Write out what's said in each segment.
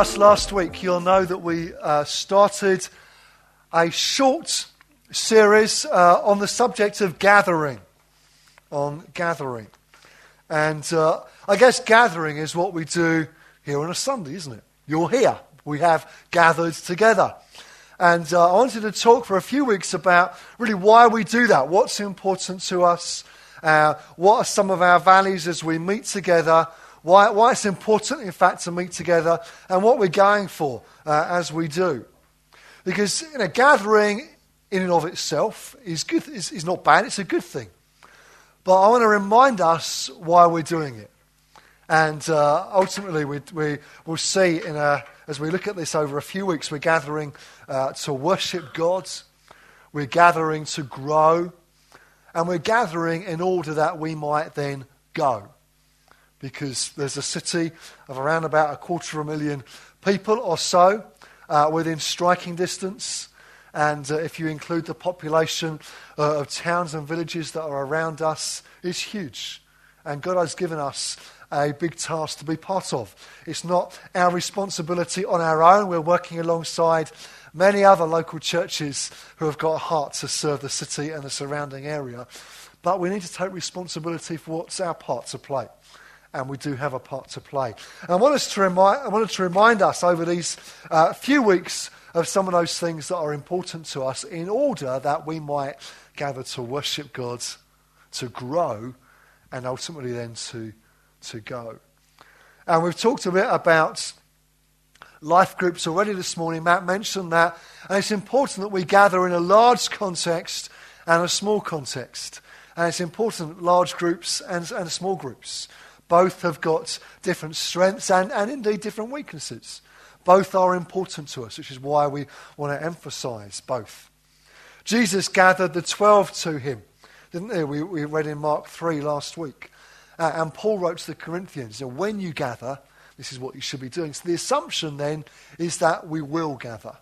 us last week, you'll know that we uh, started a short series uh, on the subject of gathering. On gathering. And uh, I guess gathering is what we do here on a Sunday, isn't it? You're here. We have gathered together. And uh, I wanted to talk for a few weeks about really why we do that, what's important to us, uh, what are some of our values as we meet together, why, why it's important, in fact, to meet together, and what we're going for uh, as we do. Because you know, gathering in and of itself is, good, is, is not bad, it's a good thing. But I want to remind us why we're doing it. And uh, ultimately, we, we will see in a, as we look at this over a few weeks, we're gathering uh, to worship God, we're gathering to grow, and we're gathering in order that we might then go. Because there's a city of around about a quarter of a million people or so uh, within striking distance. And uh, if you include the population uh, of towns and villages that are around us, it's huge. And God has given us a big task to be part of. It's not our responsibility on our own. We're working alongside many other local churches who have got a heart to serve the city and the surrounding area. But we need to take responsibility for what's our part to play. And we do have a part to play. And I, want us to I wanted to remind us over these uh, few weeks of some of those things that are important to us in order that we might gather to worship God, to grow, and ultimately then to, to go. And we've talked a bit about life groups already this morning. Matt mentioned that. And it's important that we gather in a large context and a small context. And it's important large groups and, and small groups. Both have got different strengths and, and indeed different weaknesses. Both are important to us, which is why we want to emphasize both. Jesus gathered the 12 to him, didn't he? We, we read in Mark 3 last week. Uh, and Paul wrote to the Corinthians, when you gather, this is what you should be doing. So the assumption then is that we will gather.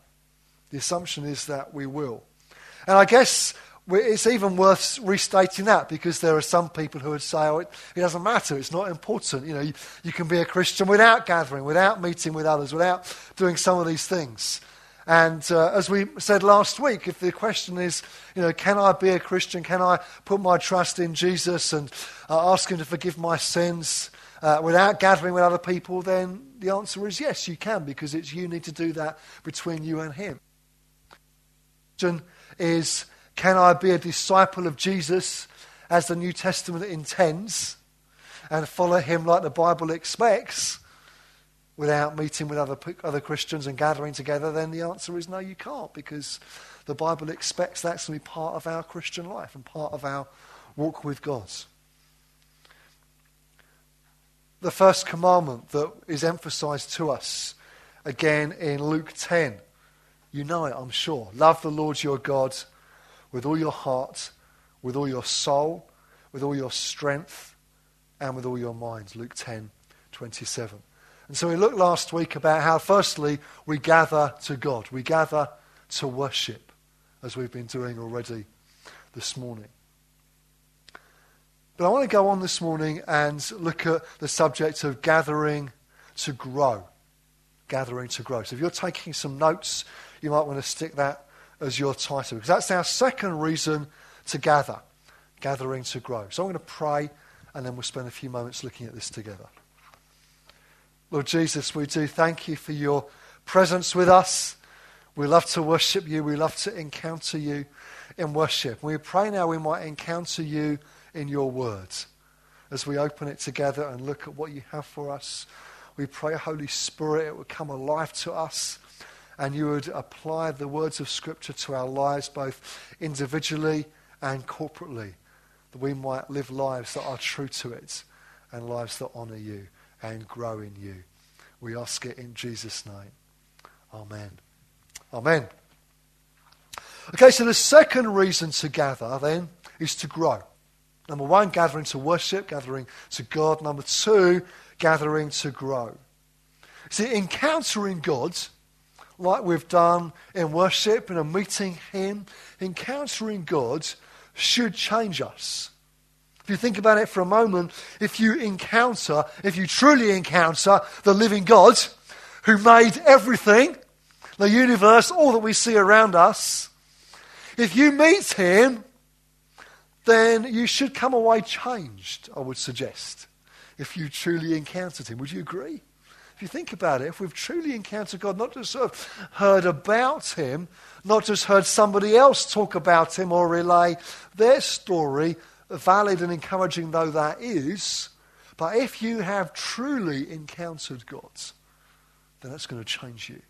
The assumption is that we will. And I guess it's even worth restating that because there are some people who would say, oh, it, it doesn't matter, it's not important. You know, you, you, can be a Christian without gathering, without meeting with others, without doing some of these things. And uh, as we said last week, if the question is, you know, can I be a Christian? Can I put my trust in Jesus and uh, ask Him to forgive my sins uh, without gathering with other people? Then the answer is yes, you can, because it's you need to do that between you and Him. Is can I be a disciple of Jesus as the New Testament intends and follow him like the Bible expects without meeting with other, other Christians and gathering together? Then the answer is no, you can't because the Bible expects that to be part of our Christian life and part of our walk with God. The first commandment that is emphasized to us again in Luke 10. You know it, I'm sure. Love the Lord your God with all your heart, with all your soul, with all your strength, and with all your mind. Luke 10 27. And so we looked last week about how, firstly, we gather to God. We gather to worship, as we've been doing already this morning. But I want to go on this morning and look at the subject of gathering to grow. Gathering to grow. So if you're taking some notes, you might want to stick that as your title. Because that's our second reason to gather, gathering to grow. So I'm going to pray and then we'll spend a few moments looking at this together. Lord Jesus, we do thank you for your presence with us. We love to worship you. We love to encounter you in worship. We pray now we might encounter you in your words. As we open it together and look at what you have for us, we pray, Holy Spirit, it would come alive to us and you would apply the words of Scripture to our lives, both individually and corporately, that we might live lives that are true to it and lives that honour you and grow in you. We ask it in Jesus' name. Amen. Amen. Okay, so the second reason to gather then is to grow. Number one, gathering to worship, gathering to God. Number two, gathering to grow. See, encountering God, like we've done in worship and a meeting Him, encountering God should change us. If you think about it for a moment, if you encounter, if you truly encounter the living God who made everything, the universe, all that we see around us, if you meet Him, then you should come away changed, I would suggest, if you truly encountered Him. Would you agree? If you think about it, if we've truly encountered God, not just sort of heard about Him, not just heard somebody else talk about Him or relay their story, valid and encouraging though that is, but if you have truly encountered God, then that's going to change you.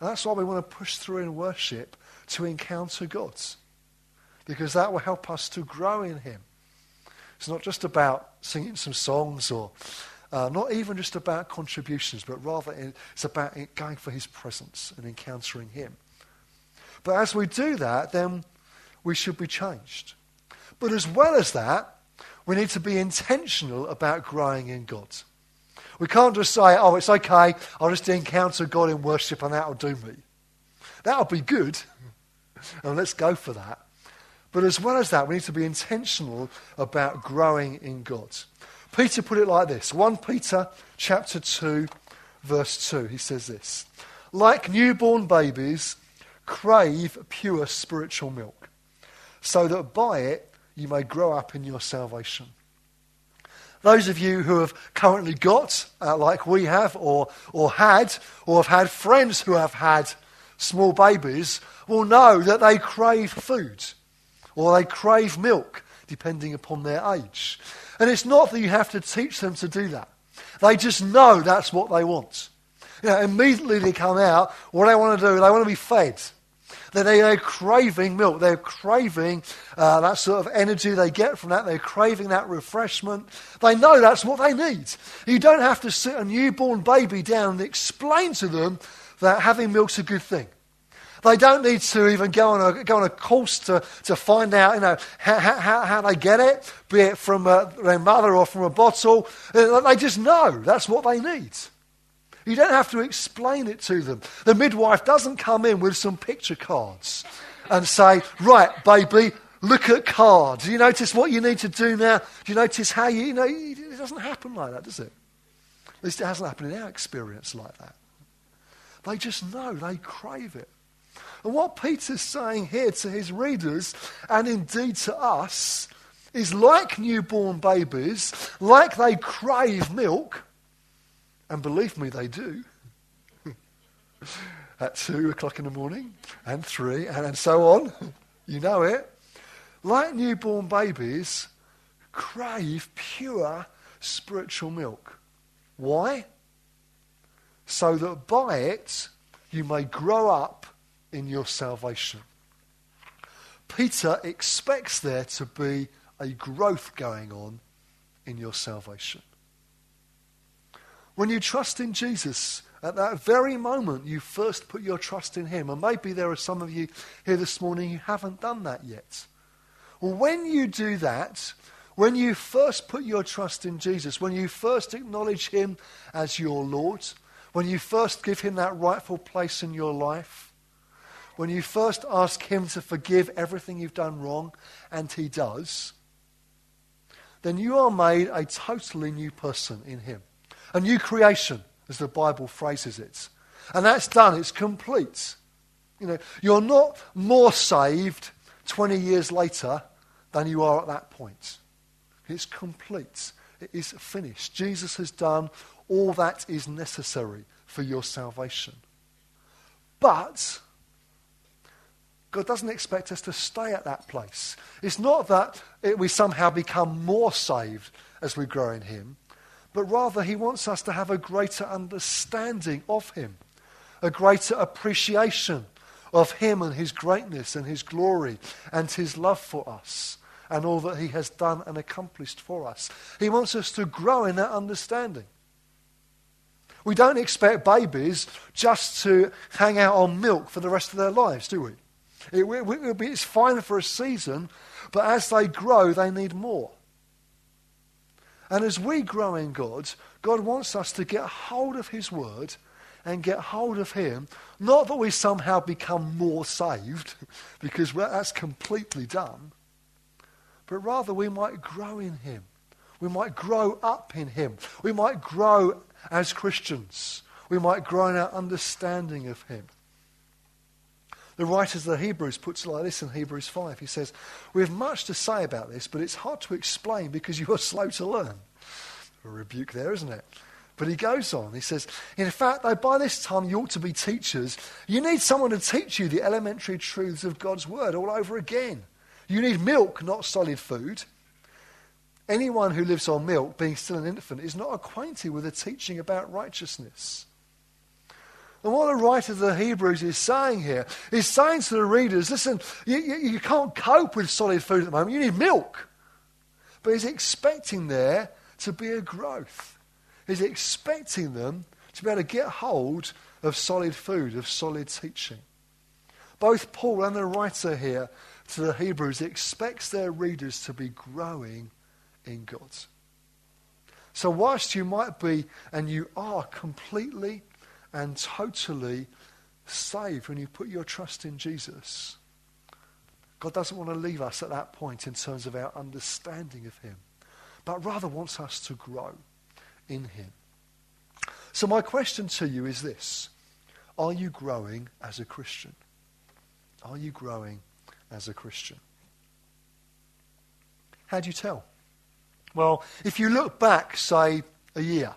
And that's why we want to push through in worship to encounter God, because that will help us to grow in Him. It's not just about singing some songs or uh, not even just about contributions, but rather it's about going for his presence and encountering him. But as we do that, then we should be changed. But as well as that, we need to be intentional about growing in God. We can't just say, oh, it's okay, I'll just encounter God in worship and that'll do me. That'll be good, and let's go for that. But as well as that, we need to be intentional about growing in God. Peter put it like this 1 Peter chapter 2, verse 2. He says this Like newborn babies, crave pure spiritual milk, so that by it you may grow up in your salvation. Those of you who have currently got, uh, like we have, or, or had, or have had friends who have had small babies, will know that they crave food or they crave milk, depending upon their age. And it's not that you have to teach them to do that. They just know that's what they want. You know, immediately they come out, what they want to do, they want to be fed. They're, they're craving milk. They're craving uh, that sort of energy they get from that. They're craving that refreshment. They know that's what they need. You don't have to sit a newborn baby down and explain to them that having milk's a good thing. They don't need to even go on a, go on a course to, to find out, you know, how, how, how they get it, be it from a, their mother or from a bottle. Uh, they just know that's what they need. You don't have to explain it to them. The midwife doesn't come in with some picture cards and say, right, baby, look at cards. Do you notice what you need to do now? Do you notice how you, you know, it doesn't happen like that, does it? At least it hasn't happened in our experience like that. They just know, they crave it. And what Peter's saying here to his readers, and indeed to us, is like newborn babies, like they crave milk, and believe me, they do. At two o'clock in the morning, and three, and, and so on. You know it. Like newborn babies, crave pure spiritual milk. Why? So that by it you may grow up in your salvation. Peter expects there to be a growth going on in your salvation. When you trust in Jesus, at that very moment you first put your trust in Him, and maybe there are some of you here this morning who haven't done that yet. Well, when you do that, when you first put your trust in Jesus, when you first acknowledge Him as your Lord, when you first give Him that rightful place in your life, when you first ask Him to forgive everything you've done wrong, and He does, then you are made a totally new person in Him. A new creation, as the Bible phrases it. And that's done, it's complete. You know, you're not more saved 20 years later than you are at that point. It's complete. It is finished. Jesus has done all that is necessary for your salvation. But God doesn't expect us to stay at that place. It's not that it, we somehow become more saved as we grow in Him, but rather He wants us to have a greater understanding of Him, a greater appreciation of Him and His greatness and His glory and His love for us and all that He has done and accomplished for us. He wants us to grow in that understanding. We don't expect babies just to hang out on milk for the rest of their lives, do we? It, it, it's fine for a season, but as they grow, they need more. And as we grow in God, God wants us to get hold of His Word and get hold of Him. Not that we somehow become more saved, because that's completely done, but rather we might grow in Him. We might grow up in Him. We might grow as Christians. We might grow in our understanding of Him. The writer of the Hebrews puts it like this in Hebrews 5. He says, We have much to say about this, but it's hard to explain because you are slow to learn. A rebuke there, isn't it? But he goes on. He says, In fact, though by this time you ought to be teachers, you need someone to teach you the elementary truths of God's word all over again. You need milk, not solid food. Anyone who lives on milk, being still an infant, is not acquainted with the teaching about righteousness. And what the writer of the Hebrews is saying here is saying to the readers, listen, you, you, you can't cope with solid food at the moment. You need milk. But he's expecting there to be a growth. He's expecting them to be able to get hold of solid food, of solid teaching. Both Paul and the writer here to the Hebrews expects their readers to be growing in God. So whilst you might be and you are completely and totally saved when you put your trust in Jesus. God doesn't want to leave us at that point in terms of our understanding of Him, but rather wants us to grow in Him. So, my question to you is this Are you growing as a Christian? Are you growing as a Christian? How do you tell? Well, if you look back, say, a year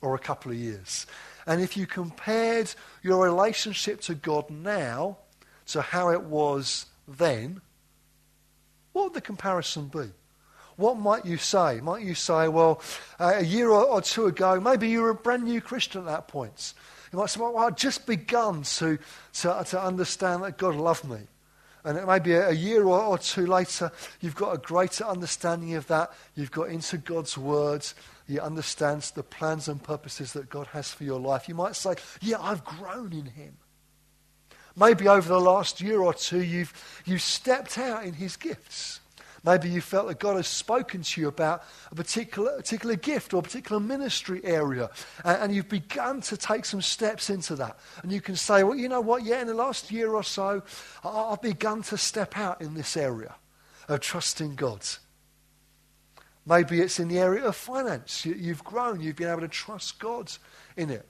or a couple of years, and if you compared your relationship to God now to how it was then, what would the comparison be? What might you say? Might you say, well, uh, a year or, or, two ago, maybe you were a brand new Christian at that point. You might say, well, I'd just begun to, to, to understand that God loved me. And maybe a, a year or, or two later, you've got a greater understanding of that. You've got into God's words he understands the plans and purposes that God has for your life. You might say, Yeah, I've grown in him. Maybe over the last year or two, you've, you've stepped out in his gifts. Maybe you felt that God has spoken to you about a particular, particular gift or a particular ministry area, and, and, you've begun to take some steps into that. And you can say, Well, you know what? Yeah, in the last year or so, I've begun to step out in this area of trusting God. Maybe it's in the area of finance. You, have grown, you've been able to trust God in it.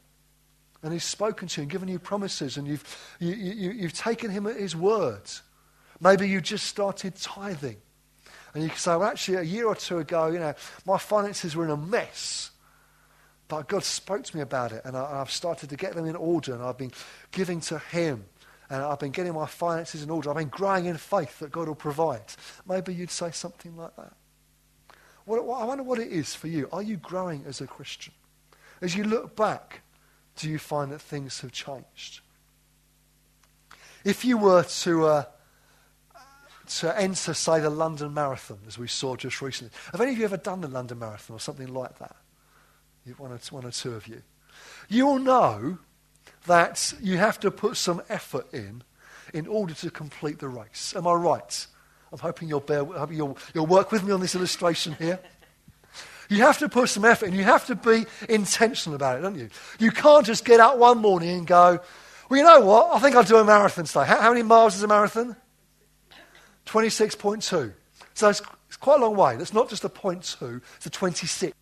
And He's spoken to you and given you promises, and you've, you, you, you've taken Him at His words. Maybe you just started tithing. And you can say, well, actually, a year or two ago, you know, my finances were in a mess. But God spoke to me about it, and I, have started to get them in order, and I've been giving to Him, and I've been getting my finances in order. I've been growing in faith that God will provide. Maybe you'd say something like that. What, I wonder what it is for you. Are you growing as a Christian? As you look back, do you find that things have changed? If you were to, uh, to enter, say, the London Marathon, as we saw just recently, have any of you ever done the London Marathon or something like that? One or, one or two of you. You'll know that you have to put some effort in in order to complete the race. Am I right? I'm hoping you'll, bear, you'll, you'll work with me on this illustration here. You have to put some effort and you have to be intentional about it, don't you? You can't just get up one morning and go, well, you know what? I think I'll do a marathon today. How, how many miles is a marathon? 26.2. So it's, it's, quite a long way. That's not just a point two, it's a 26.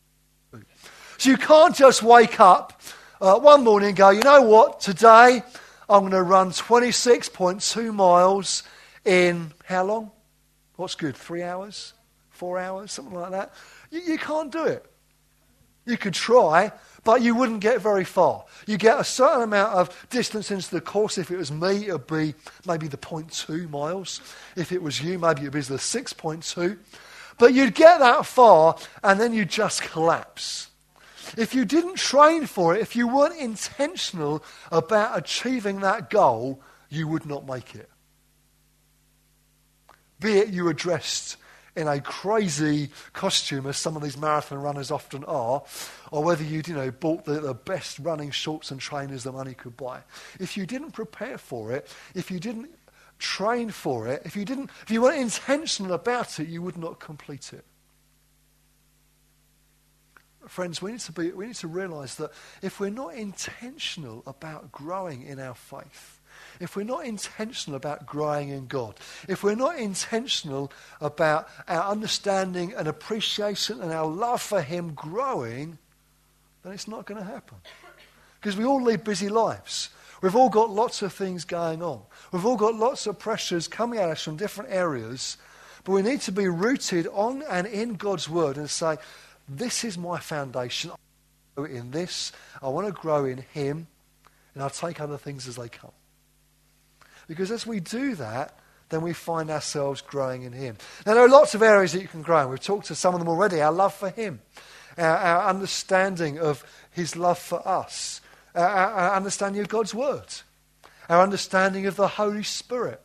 So you can't just wake up uh, one morning and go, you know what? Today I'm going to run 26.2 miles in how long? What's good? Three hours? Four hours? Something like that? You, you can't do it. You could try, but you wouldn't get very far. You get a certain amount of distance into the course. If it was me, it would be maybe the 0.2 miles. If it was you, maybe it would be the 6.2. But you'd get that far, and then you'd just collapse. If you didn't train for it, if you weren't intentional about achieving that goal, you would not make it be it you were dressed in a crazy costume, as some of these marathon runners often are, or whether you, you know, bought the, the best running shorts and trainers the money could buy. If you didn't prepare for it, if you didn't train for it, if you, didn't, if you weren't intentional about it, you would not complete it. friends, we need to, be, we need to realize that if we're not intentional about growing in our faith, if we're not intentional about growing in God, if we're not intentional about our understanding and appreciation and our love for Him growing, then it's not going to happen. Because we all lead busy lives. We've all got lots of things going on. We've all got lots of pressures coming at us from different areas. But we need to be rooted on and in God's Word and say, this is my foundation. I want to grow in this. I want to grow in Him. And I'll take other things as they come. Because as we do that, then we find ourselves growing in Him. Now, there are lots of areas that you can grow in. We've talked to some of them already. Our love for Him, our, our understanding of His love for us, our, our understanding of God's Word, our understanding of the Holy Spirit,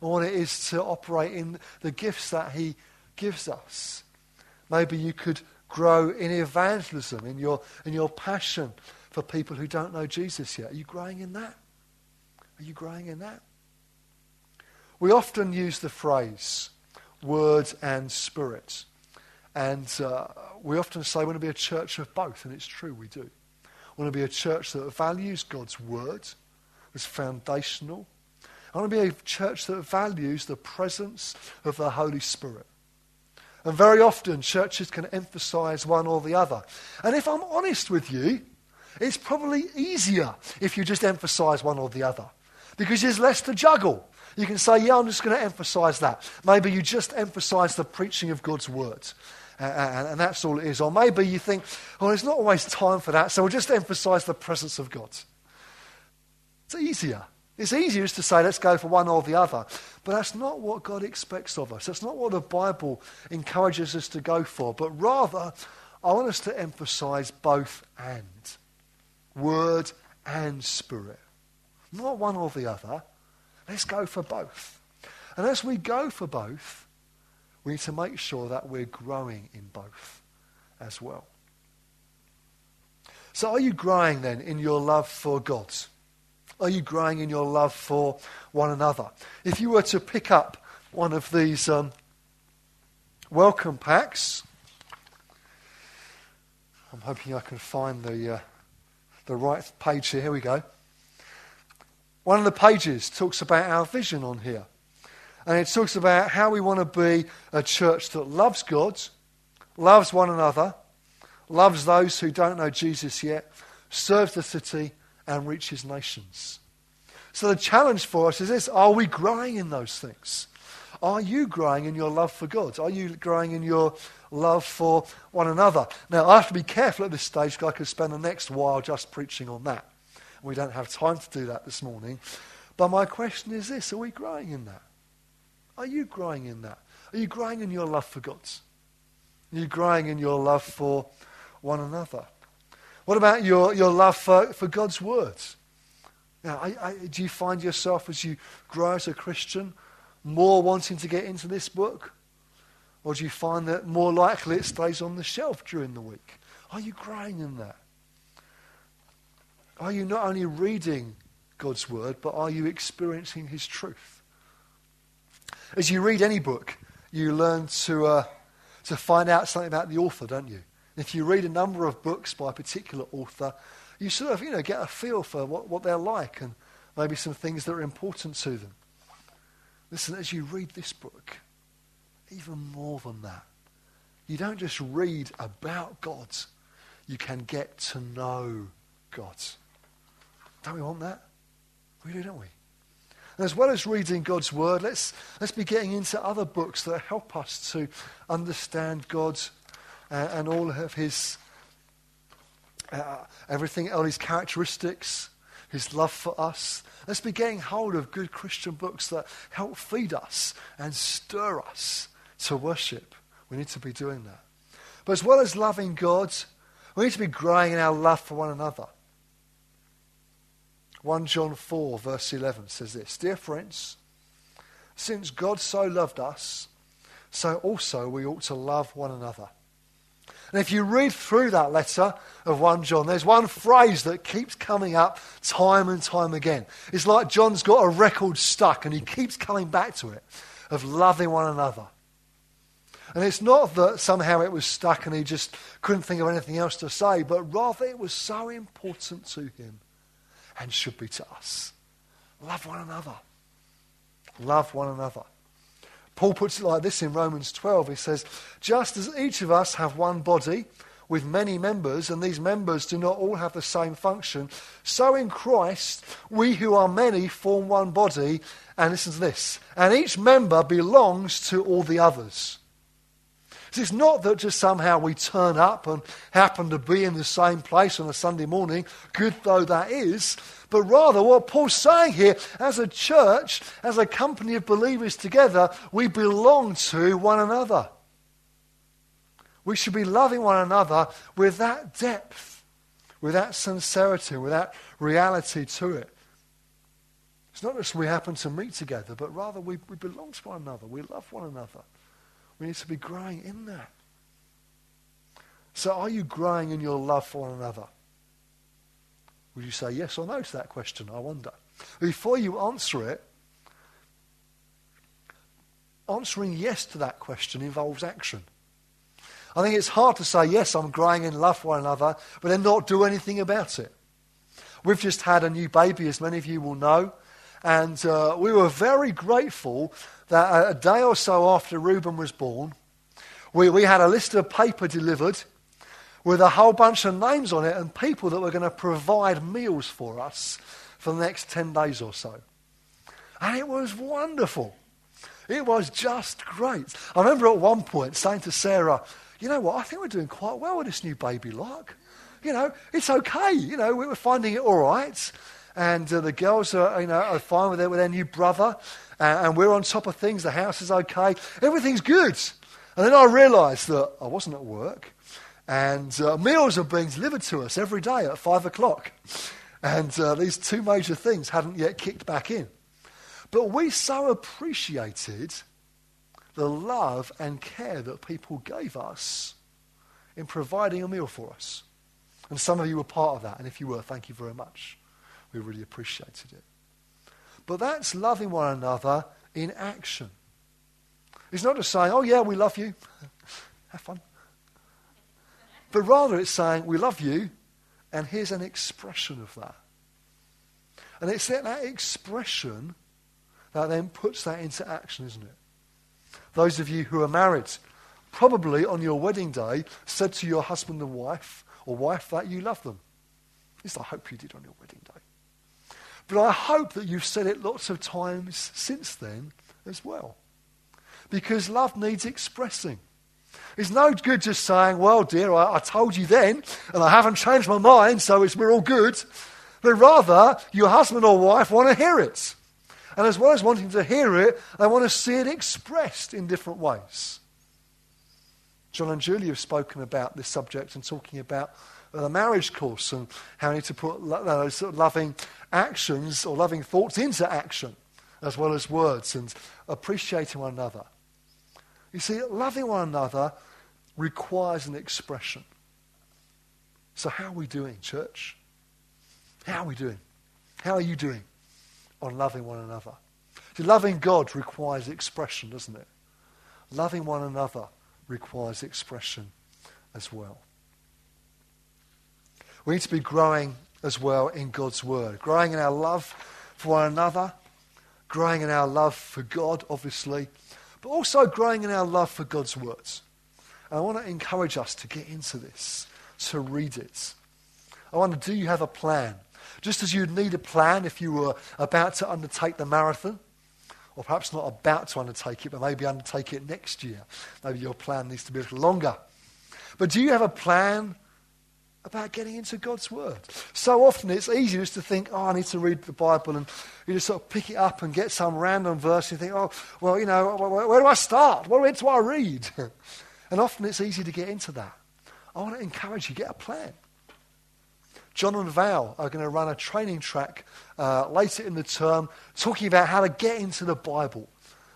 and what it is to operate in the gifts that He gives us. Maybe you could grow in evangelism, in your, in your passion for people who don't know Jesus yet. Are you growing in that? Are you growing in that? We often use the phrase word and spirit. And uh, we often say we want to be a church of both, and it's true, we do. We want to be a church that values God's word as foundational. I want to be a church that values the presence of the Holy Spirit. And very often, churches can emphasize one or the other. And if I'm honest with you, it's probably easier if you just emphasize one or the other because there's less to juggle. You can say, yeah, I'm just going to emphasize that. Maybe you just emphasize the preaching of God's words. And, and, that's all it is. Or maybe you think, oh, there's not always time for that, so we'll just emphasize the presence of God. It's easier. It's easier just to say, let's go for one or the other. But that's not what God expects of us. That's not what the Bible encourages us to go for. But rather, I want us to emphasize both and word and spirit. Not one or the other. Let's go for both. And as we go for both, we need to make sure that we're growing in both as well. So, are you growing then in your love for God? Are you growing in your love for one another? If you were to pick up one of these um, welcome packs, I'm hoping I can find the, uh, the right page here. Here we go. One of the pages talks about our vision on here. And it talks about how we want to be a church that loves God, loves one another, loves those who don't know Jesus yet, serves the city, and reaches nations. So the challenge for us is this are we growing in those things? Are you growing in your love for God? Are you growing in your love for one another? Now, I have to be careful at this stage because I could spend the next while just preaching on that. We don't have time to do that this morning. But my question is this are we growing in that? Are you growing in that? Are you growing in your love for God? Are you growing in your love for one another? What about your, your love for, for God's words? Now, I, I, do you find yourself as you grow as a Christian more wanting to get into this book? Or do you find that more likely it stays on the shelf during the week? Are you growing in that? Are you not only reading God's word, but are you experiencing his truth? As you read any book, you learn to, uh, to find out something about the author, don't you? If you read a number of books by a particular author, you sort of, you know, get a feel for what, what they're like and maybe some things that are important to them. Listen, as you read this book, even more than that, you don't just read about God, you can get to know God. Don't we want that? We do, don't we? And as well as reading God's Word, let's, let's be getting into other books that help us to understand God uh, and all of His, uh, everything, all His characteristics, His love for us. Let's be getting hold of good Christian books that help feed us and stir us to worship. We need to be doing that. But as well as loving God, we need to be growing in our love for one another. 1 John 4, verse 11 says this Dear friends, since God so loved us, so also we ought to love one another. And if you read through that letter of 1 John, there's one phrase that keeps coming up time and time again. It's like John's got a record stuck and he keeps coming back to it of loving one another. And it's not that somehow it was stuck and he just couldn't think of anything else to say, but rather it was so important to him and should be to us. Love one another. Love one another. Paul puts it like this in Romans 12. He says, Just as each of us have one body with many members, and these members do not all have the same function, so in Christ we who are many form one body. And listen to this. And each member belongs to all the others. It's not that just somehow we turn up and happen to be in the same place on a Sunday morning, good though that is, but rather what Paul's saying here, as a church, as a company of believers together, we belong to one another. We should be loving one another with that depth, with that sincerity, with that reality to it. It's not just we happen to meet together, but rather we, we belong to one another. We love one another. We need to be growing in that. So, are you growing in your love for one another? Would you say yes or no to that question? I wonder. Before you answer it, answering yes to that question involves action. I think it's hard to say, yes, I'm growing in love for one another, but then not do anything about it. We've just had a new baby, as many of you will know, and uh, we were very grateful that a day or so after Reuben was born, we, we had a list of paper delivered with a whole bunch of names on it and people that were going to provide meals for us for the next 10 days or so. And it was wonderful. It was just great. I remember at one point saying to Sarah, you know what, I think we're doing quite well with this new baby Lark. You know, it's okay. You know, we were finding it all right. And uh, the girls are, you know, are fine with it with their new brother. Uh, and we're on top of things. The house is okay. Everything's good. And then I realised that I wasn't at work. And uh, meals are being delivered to us every day at five o'clock. And uh, these two major things hadn't yet kicked back in. But we so appreciated the love and care that people gave us in providing a meal for us. And some of you were part of that. And if you were, thank you very much. We really appreciated it. But that's loving one another in action. It's not just saying, oh, yeah, we love you. Have fun. But rather, it's saying, we love you, and here's an expression of that. And it's that, that expression that then puts that into action, isn't it? Those of you who are married, probably on your wedding day, said to your husband and wife, or wife, that you love them. At least I hope you did on your wedding day. But I hope that you've said it lots of times since then as well. Because love needs expressing. It's no good just saying, well, dear, I, I told you then, and I haven't changed my mind, so it's, we're all good. But rather, your husband or wife want to hear it. And as well as wanting to hear it, they want to see it expressed in different ways. John and Julie have spoken about this subject and talking about the marriage course and how we need to put those uh, sort of loving actions or loving thoughts into action as well as words and appreciating one another. You see, loving one another requires an expression. So, how are we doing, church? How are we doing? How are you doing on loving one another? See, loving God requires expression, doesn't it? Loving one another requires expression as well. We need to be growing as well in God's Word, growing in our love for one another, growing in our love for God, obviously, but also growing in our love for God's words. And I want to encourage us to get into this, to read it. I wonder, do you have a plan? Just as you'd need a plan if you were about to undertake the marathon, or perhaps not about to undertake it, but maybe undertake it next year. Maybe your plan needs to be a little longer. But do you have a plan about getting into God's Word. So often it's easy just to think, oh, I need to read the Bible, and you just sort of pick it up and get some random verse and think, oh, well, you know, where, do I start? Where do I read? and often it's easy to get into that. I want to encourage you, get a plan. John and Val are going to run a training track uh, later in the term talking about how to get into the Bible.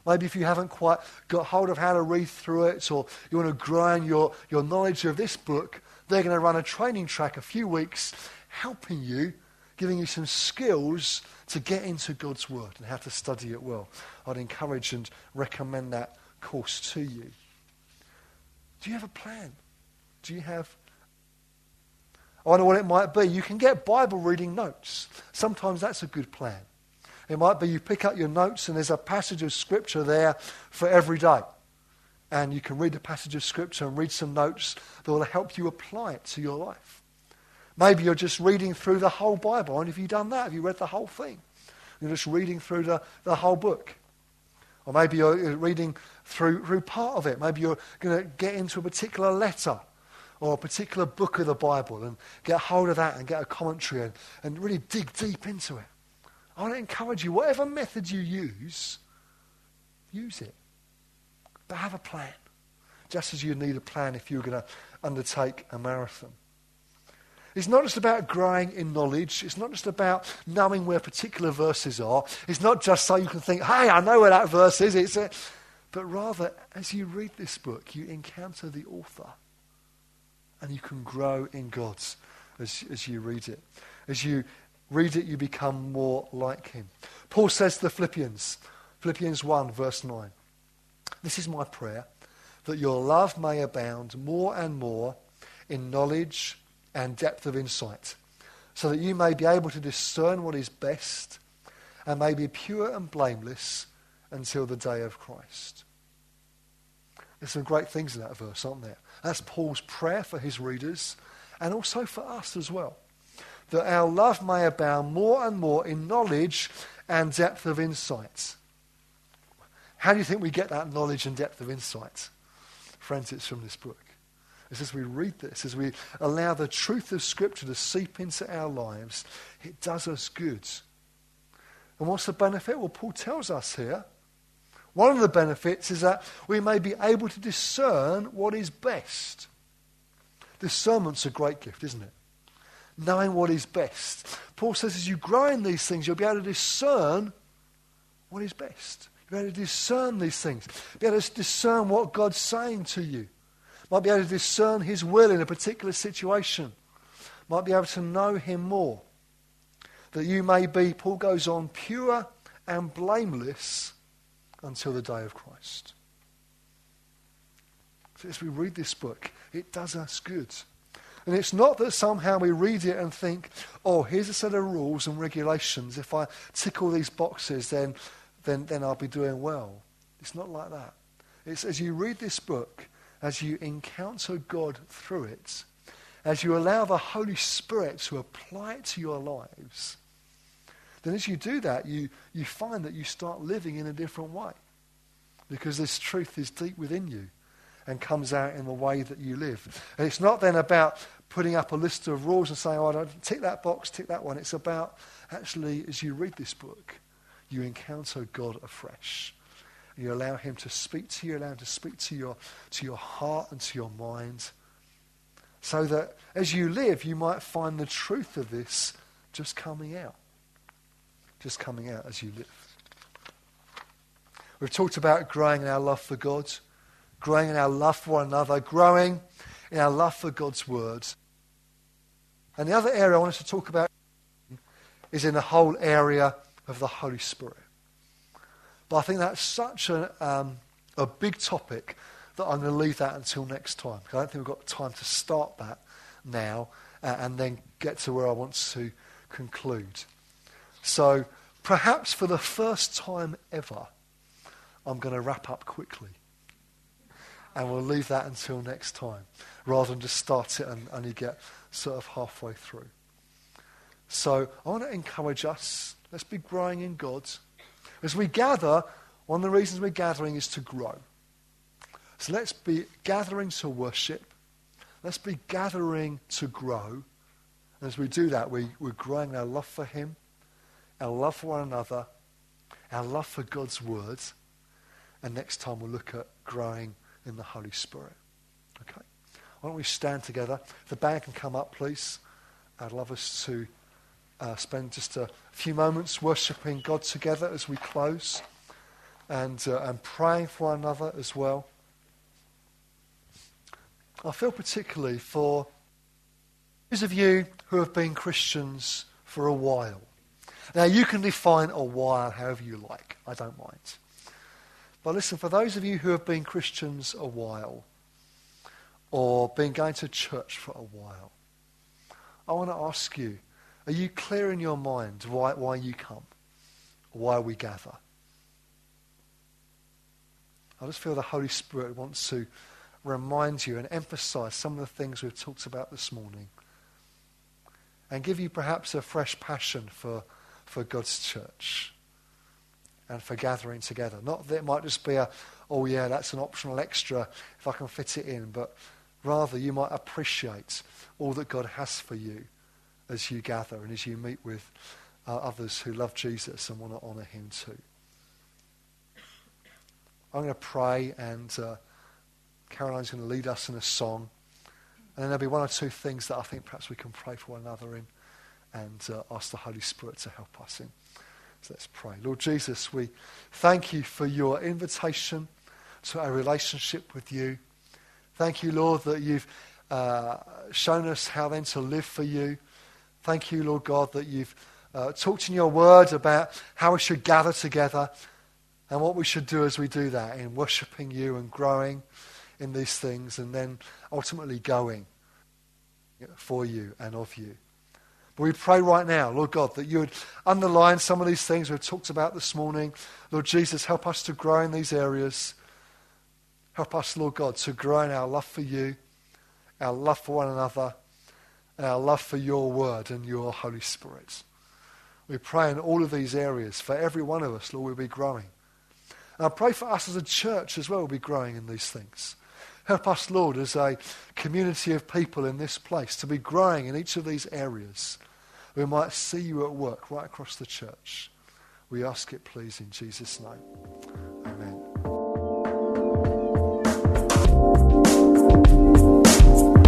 Maybe if you haven't quite got hold of how to read through it or you want to grow in your, your knowledge of this book, they're going to run a training track a few weeks, helping you, giving you some skills to get into God's Word and how to study it well. I'd encourage and recommend that course to you. Do you have a plan? Do you have I wonder what it might be. You can get Bible reading notes. Sometimes that's a good plan. It might be you pick up your notes and there's a passage of Scripture there for every day. And you can read a passage of Scripture and read some notes that will help you apply it to your life. Maybe you're just reading through the whole Bible. And have you done that? Have you read the whole thing? You're just reading through the, the whole book. Or maybe you're reading through, through part of it. Maybe you're going to get into a particular letter or a particular book of the Bible and get hold of that and get a commentary and, and really dig deep into it. I want to encourage you, whatever method you use, use it. But have a plan. Just as you need a plan if you're going to undertake a marathon. It's not just about growing in knowledge. It's not just about knowing where particular verses are. It's not just so you can think, hey, I know where that verse is. It's a, but rather, as you read this book, you encounter the author and you can grow in God as, as you read it. As you read it, you become more like Him. Paul says to the Philippians, Philippians 1, verse 9, This is my prayer, that your love may abound more and more in knowledge and depth of insight, so that you may be able to discern what is best and may be pure and blameless until the day of Christ. There's some great things in that verse, aren't there? That's Paul's prayer for his readers and also for us as well. That our love may abound more and more in knowledge and depth of insight. How do you think we get that knowledge and depth of insight? Friends, it's from this book. It's as we read this, as we allow the truth of Scripture to seep into our lives, it does us good. And what's the benefit? Well, Paul tells us here one of the benefits is that we may be able to discern what is best. Discernment's a great gift, isn't it? Knowing what is best. Paul says as you grow in these things, you'll be able to discern what is best. Be able to discern these things. Be able to discern what God's saying to you. Might be able to discern his will in a particular situation. Might be able to know him more. That you may be, Paul goes on, pure and blameless until the day of Christ. So as we read this book, it does us good. And it's not that somehow we read it and think, oh, here's a set of rules and regulations. If I tick all these boxes, then, then, then I'll be doing well. It's not like that. It's as you read this book, as you encounter God through it, as you allow the Holy Spirit to apply it to your lives, then as you do that, you, you find that you start living in a different way. Because this truth is deep within you and comes out in the way that you live. And it's not then about putting up a list of rules and saying, oh, I don't tick that box, tick that one. It's about actually, as you read this book, you encounter God afresh. You allow him to speak to you, allow him to speak to your, to your heart and to your mind. So that as you live, you might find the truth of this just coming out just coming out as you live. We've talked about growing in our love for God, growing in our love for one another, growing in our love for God's words. And the other area I wanted to talk about is in the whole area of the Holy Spirit. But I think that's such a, um, a big topic that I'm going to leave that until next time. I don't think we've got time to start that now uh, and then get to where I want to conclude. So perhaps for the first time ever, I'm going to wrap up quickly. And we'll leave that until next time, rather than just start it and only get sort of halfway through. So I want to encourage us. Let's be growing in God. As we gather, one of the reasons we're gathering is to grow. So let's be gathering to worship. Let's be gathering to grow. And as we do that, we, we're growing our love for Him our love for one another, our love for God's words, and next time we'll look at growing in the Holy Spirit. Okay? Why don't we stand together? The band can come up, please. I'd love us to uh, spend just a few moments worshipping God together as we close and, uh, and praying for one another as well. I feel particularly for those of you who have been Christians for a while. Now, you can define a while however you like. I don't mind. But listen, for those of you who have been Christians a while, or been going to church for a while, I want to ask you, are you clear in your mind why, why you come? Why we gather? I just feel the Holy Spirit wants to remind you and emphasize some of the things we've talked about this morning. And give you perhaps a fresh passion for, for God's church and for gathering together. Not that it might just be a, oh yeah, that's an optional extra if I can fit it in, but rather you might appreciate all that God has for you as you gather and as you meet with uh, others who love Jesus and want to honour him too. I'm going to pray and uh, Caroline's going to lead us in a song. And then there'll be one or two things that I think perhaps we can pray for one another in and uh, ask the Holy Spirit to help us in. So let's pray. Lord Jesus, we thank you for your invitation to a relationship with you. Thank you, Lord, that you've uh, shown us how then to live for you. Thank you, Lord God, that you've uh, talked in your word about how we should gather together and what we should do as we do that in worshipping you and growing in these things and then ultimately going for you and of you. But we pray right now, Lord God, that you would underline some of these things we've talked about this morning. Lord Jesus, help us to grow in these areas. Help us, Lord God, to grow in our love for you, our love for one another, and our love for your word and your Holy Spirit. We pray in all of these areas for every one of us, Lord, we'll be growing. And I pray for us as a church as well, we'll be growing in these things. Help us, Lord, as a community of people in this place to be growing in each of these areas. We might see you at work right across the church. We ask it, please, in Jesus' name.